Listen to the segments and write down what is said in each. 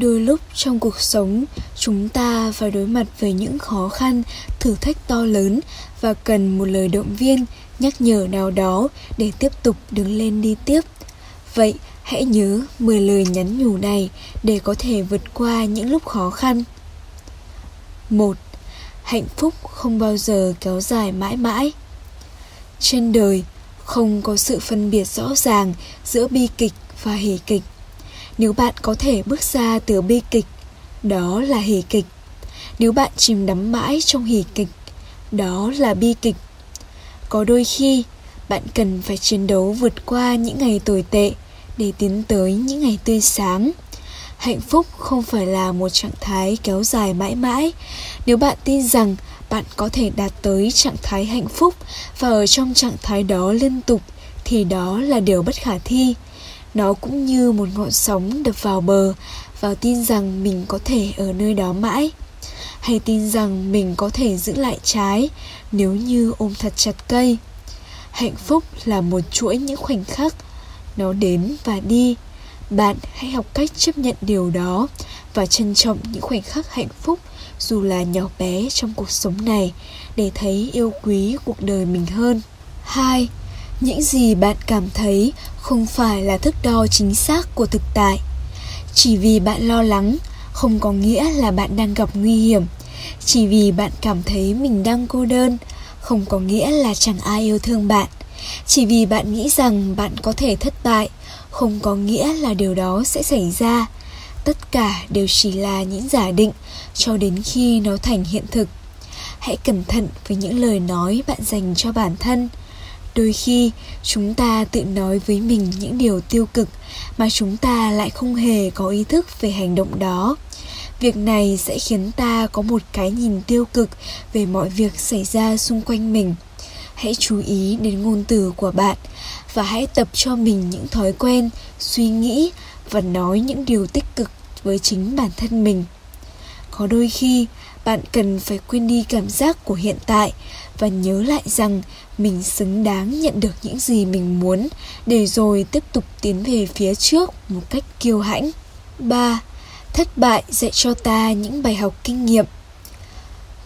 đôi lúc trong cuộc sống, chúng ta phải đối mặt với những khó khăn, thử thách to lớn và cần một lời động viên, nhắc nhở nào đó để tiếp tục đứng lên đi tiếp vậy hãy nhớ 10 lời nhắn nhủ này để có thể vượt qua những lúc khó khăn 1. Hạnh phúc không bao giờ kéo dài mãi mãi. Trên đời không có sự phân biệt rõ ràng giữa bi kịch và hỉ kịch. Nếu bạn có thể bước ra từ bi kịch, đó là hỉ kịch. Nếu bạn chìm đắm mãi trong hỉ kịch, đó là bi kịch. Có đôi khi bạn cần phải chiến đấu vượt qua những ngày tồi tệ để tiến tới những ngày tươi sáng hạnh phúc không phải là một trạng thái kéo dài mãi mãi nếu bạn tin rằng bạn có thể đạt tới trạng thái hạnh phúc và ở trong trạng thái đó liên tục thì đó là điều bất khả thi nó cũng như một ngọn sóng đập vào bờ và tin rằng mình có thể ở nơi đó mãi hay tin rằng mình có thể giữ lại trái nếu như ôm thật chặt cây hạnh phúc là một chuỗi những khoảnh khắc nó đến và đi bạn hãy học cách chấp nhận điều đó và trân trọng những khoảnh khắc hạnh phúc dù là nhỏ bé trong cuộc sống này để thấy yêu quý cuộc đời mình hơn. 2. Những gì bạn cảm thấy không phải là thước đo chính xác của thực tại. Chỉ vì bạn lo lắng, không có nghĩa là bạn đang gặp nguy hiểm. Chỉ vì bạn cảm thấy mình đang cô đơn, không có nghĩa là chẳng ai yêu thương bạn. Chỉ vì bạn nghĩ rằng bạn có thể thất bại, không có nghĩa là điều đó sẽ xảy ra tất cả đều chỉ là những giả định cho đến khi nó thành hiện thực hãy cẩn thận với những lời nói bạn dành cho bản thân đôi khi, chúng ta tự nói với mình những điều tiêu cực mà chúng ta lại không hề có ý thức về hành động đó. Việc này sẽ khiến ta có một cái nhìn tiêu cực về mọi việc xảy ra xung quanh mình. Hãy chú ý đến ngôn từ của bạn và hãy tập cho mình những thói quen, suy nghĩ và nói những điều tích cực với chính bản thân mình có đôi khi bạn cần phải quên đi cảm giác của hiện tại và nhớ lại rằng mình xứng đáng nhận được những gì mình muốn để rồi tiếp tục tiến về phía trước một cách kiêu hãnh 3. Thất bại dạy cho ta những bài học kinh nghiệm.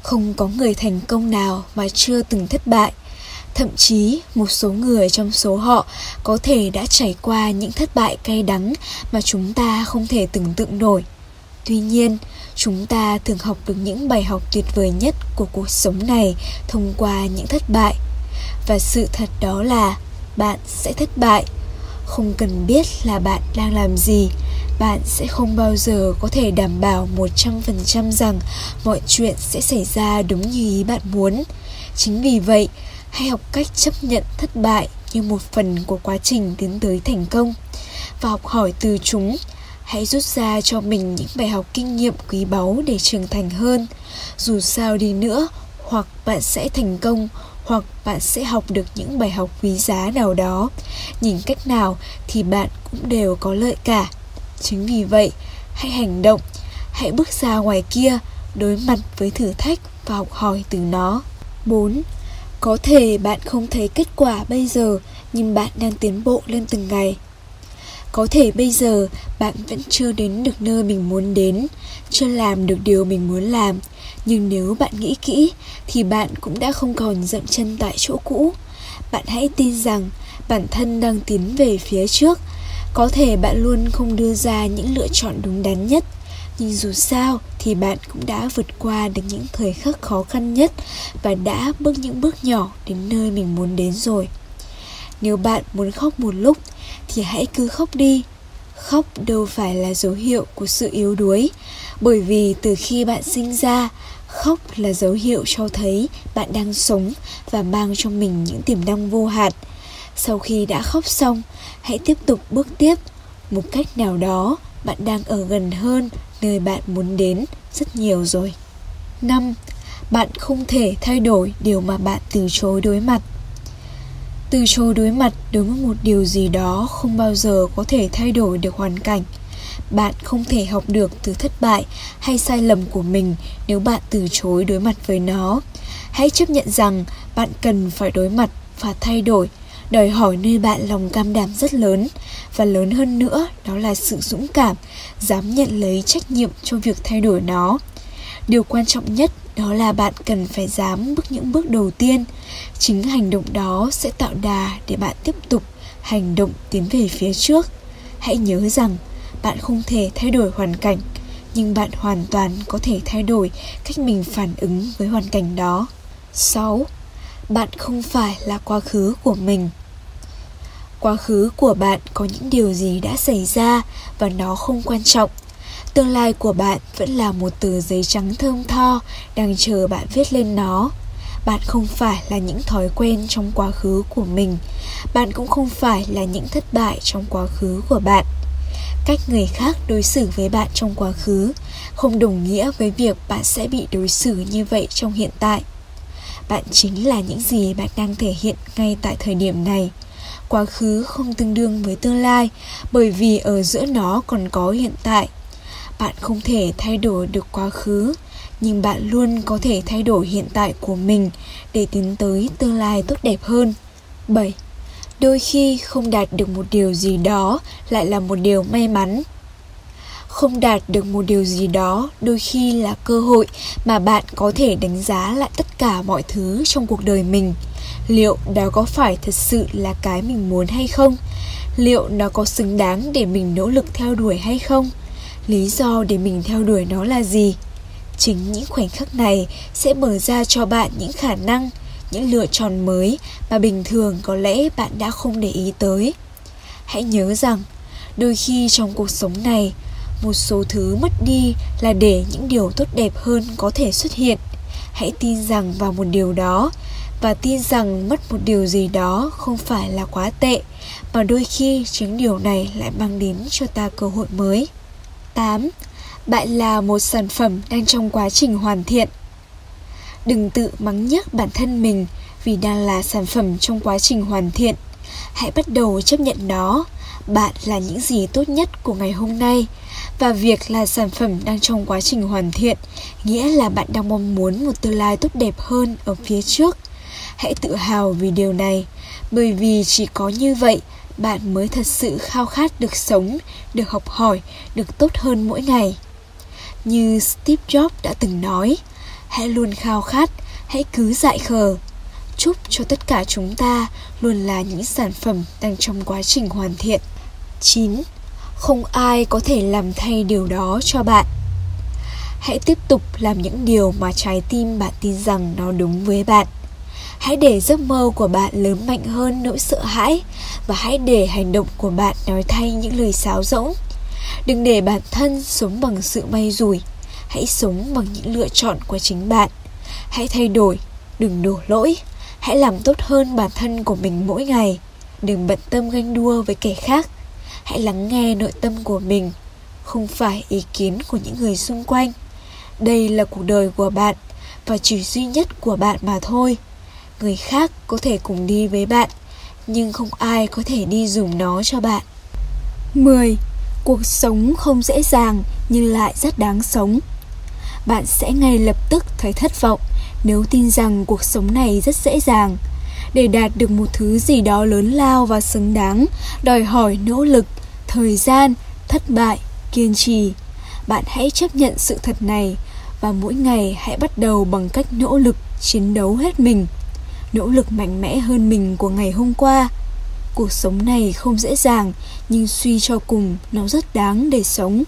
Không có người thành công nào mà chưa từng thất bại Thậm chí, một số người trong số họ có thể đã trải qua những thất bại cay đắng mà chúng ta không thể tưởng tượng nổi. Tuy nhiên, chúng ta thường học được những bài học tuyệt vời nhất của cuộc sống này thông qua những thất bại. Và sự thật đó là bạn sẽ thất bại. Không cần biết là bạn đang làm gì, bạn sẽ không bao giờ có thể đảm bảo 100% rằng mọi chuyện sẽ xảy ra đúng như ý bạn muốn. Chính vì vậy, hãy học cách chấp nhận thất bại như một phần của quá trình tiến tới thành công và học hỏi từ chúng hãy rút ra cho mình những bài học kinh nghiệm quý báu để trưởng thành hơn. Dù sao đi nữa, hoặc bạn sẽ thành công, hoặc bạn sẽ học được những bài học quý giá nào đó. Nhìn cách nào thì bạn cũng đều có lợi cả. Chính vì vậy, hãy hành động, hãy bước ra ngoài kia, đối mặt với thử thách và học hỏi từ nó. 4 có thể bạn không thấy kết quả bây giờ, nhưng bạn đang tiến bộ lên từng ngày có thể bây giờ, bạn vẫn chưa đến được nơi mình muốn đến, chưa làm được điều mình muốn làm. Nhưng nếu bạn nghĩ kỹ, thì bạn cũng đã không còn dậm chân tại chỗ cũ. Bạn hãy tin rằng bản thân đang tiến về phía trước. Có thể bạn luôn không đưa ra những lựa chọn đúng đắn nhất. Nhưng dù sao, thì bạn cũng đã vượt qua được những thời khắc khó khăn nhất và đã bước những bước nhỏ đến nơi mình muốn đến rồi. Nếu bạn muốn khóc một lúc thì hãy cứ khóc đi khóc đâu phải là dấu hiệu của sự yếu đuối, bởi vì từ khi bạn sinh ra, khóc là dấu hiệu cho thấy bạn đang sống và mang trong mình những tiềm năng vô hạn sau khi đã khóc xong, hãy tiếp tục bước tiếp một cách nào đó, bạn đang ở gần hơn nơi bạn muốn đến rất nhiều rồi. 5. Bạn không thể thay đổi điều mà bạn từ chối đối mặt. Từ chối đối mặt đối với một điều gì đó không bao giờ có thể thay đổi được hoàn cảnh. Bạn không thể học được từ thất bại hay sai lầm của mình nếu bạn từ chối đối mặt với nó. Hãy chấp nhận rằng bạn cần phải đối mặt và thay đổi. đòi hỏi nơi bạn lòng cam đảm rất lớn và lớn hơn nữa, đó là sự dũng cảm, dám nhận lấy trách nhiệm cho việc thay đổi nó điều quan trọng nhất đó là bạn cần phải dám bước những bước đầu tiên chính hành động đó sẽ tạo đà để bạn tiếp tục hành động tiến về phía trước hãy nhớ rằng, bạn không thể thay đổi hoàn cảnh, nhưng bạn hoàn toàn có thể thay đổi cách mình phản ứng với hoàn cảnh đó 6. Bạn không phải là quá khứ của mình. Quá khứ của bạn có những điều gì đã xảy ra và nó không quan trọng. Tương lai của bạn vẫn là một tờ giấy trắng thơm tho đang chờ bạn viết lên nó. Bạn không phải là những thói quen trong quá khứ của mình. Bạn cũng không phải là những thất bại trong quá khứ của bạn cách người khác đối xử với bạn trong quá khứ không đồng nghĩa với việc bạn sẽ bị đối xử như vậy trong hiện tại bạn chính là những gì bạn đang thể hiện ngay tại thời điểm này quá khứ không tương đương với tương lai bởi vì ở giữa nó còn có hiện tại bạn không thể thay đổi được quá khứ, nhưng bạn luôn có thể thay đổi hiện tại của mình để tiến tới tương lai tốt đẹp hơn. 7 đôi khi không đạt được một điều gì đó lại là một điều may mắn. Không đạt được một điều gì đó đôi khi là cơ hội mà bạn có thể đánh giá lại tất cả mọi thứ trong cuộc đời mình. Liệu đó có phải thật sự là cái mình muốn hay không? Liệu nó có xứng đáng để mình nỗ lực theo đuổi hay không? Lý do để mình theo đuổi nó là gì? Chính những khoảnh khắc này sẽ mở ra cho bạn những khả năng, những lựa chọn mới mà bình thường có lẽ bạn đã không để ý tới. Hãy nhớ rằng, đôi khi trong cuộc sống này, một số thứ mất đi là để những điều tốt đẹp hơn có thể xuất hiện. Hãy tin rằng vào một điều đó và tin rằng mất một điều gì đó không phải là quá tệ, mà đôi khi chính điều này lại mang đến cho ta cơ hội mới. 8. Bạn là một sản phẩm đang trong quá trình hoàn thiện. Đừng tự mắng nhắc bản thân mình vì đang là sản phẩm trong quá trình hoàn thiện. Hãy bắt đầu chấp nhận nó. Bạn là những gì tốt nhất của ngày hôm nay. Và việc là sản phẩm đang trong quá trình hoàn thiện nghĩa là bạn đang mong muốn một tương lai tốt đẹp hơn ở phía trước. Hãy tự hào vì điều này, bởi vì chỉ có như vậy bạn mới thật sự khao khát được sống, được học hỏi, được tốt hơn mỗi ngày như steve jobs đã từng nói, hãy luôn khao khát, hãy cứ dại khờ chúc cho tất cả chúng ta luôn là những sản phẩm đang trong quá trình hoàn thiện 9. Không ai có thể làm thay điều đó cho bạn. Hãy tiếp tục làm những điều mà trái tim bạn tin rằng nó đúng với bạn. Hãy để giấc mơ của bạn lớn mạnh hơn nỗi sợ hãi và hãy để hành động của bạn nói thay những lời sáo rỗng. Đừng để bản thân sống bằng sự may rủi. Hãy sống bằng những lựa chọn của chính bạn. Hãy thay đổi, đừng đổ lỗi. Hãy làm tốt hơn bản thân của mình mỗi ngày. Đừng bận tâm ganh đua với kẻ khác. Hãy lắng nghe nội tâm của mình, không phải ý kiến của những người xung quanh. Đây là cuộc đời của bạn và chỉ duy nhất của bạn mà thôi người khác có thể cùng đi với bạn, nhưng không ai có thể đi dùng nó cho bạn. 10. Cuộc sống không dễ dàng nhưng lại rất đáng sống. Bạn sẽ ngay lập tức thấy thất vọng nếu tin rằng cuộc sống này rất dễ dàng. Để đạt được một thứ gì đó lớn lao và xứng đáng, đòi hỏi nỗ lực, thời gian, thất bại, kiên trì. Bạn hãy chấp nhận sự thật này và mỗi ngày hãy bắt đầu bằng cách nỗ lực chiến đấu hết mình nỗ lực mạnh mẽ hơn mình của ngày hôm qua. Cuộc sống này không dễ dàng, nhưng suy cho cùng, nó rất đáng để sống.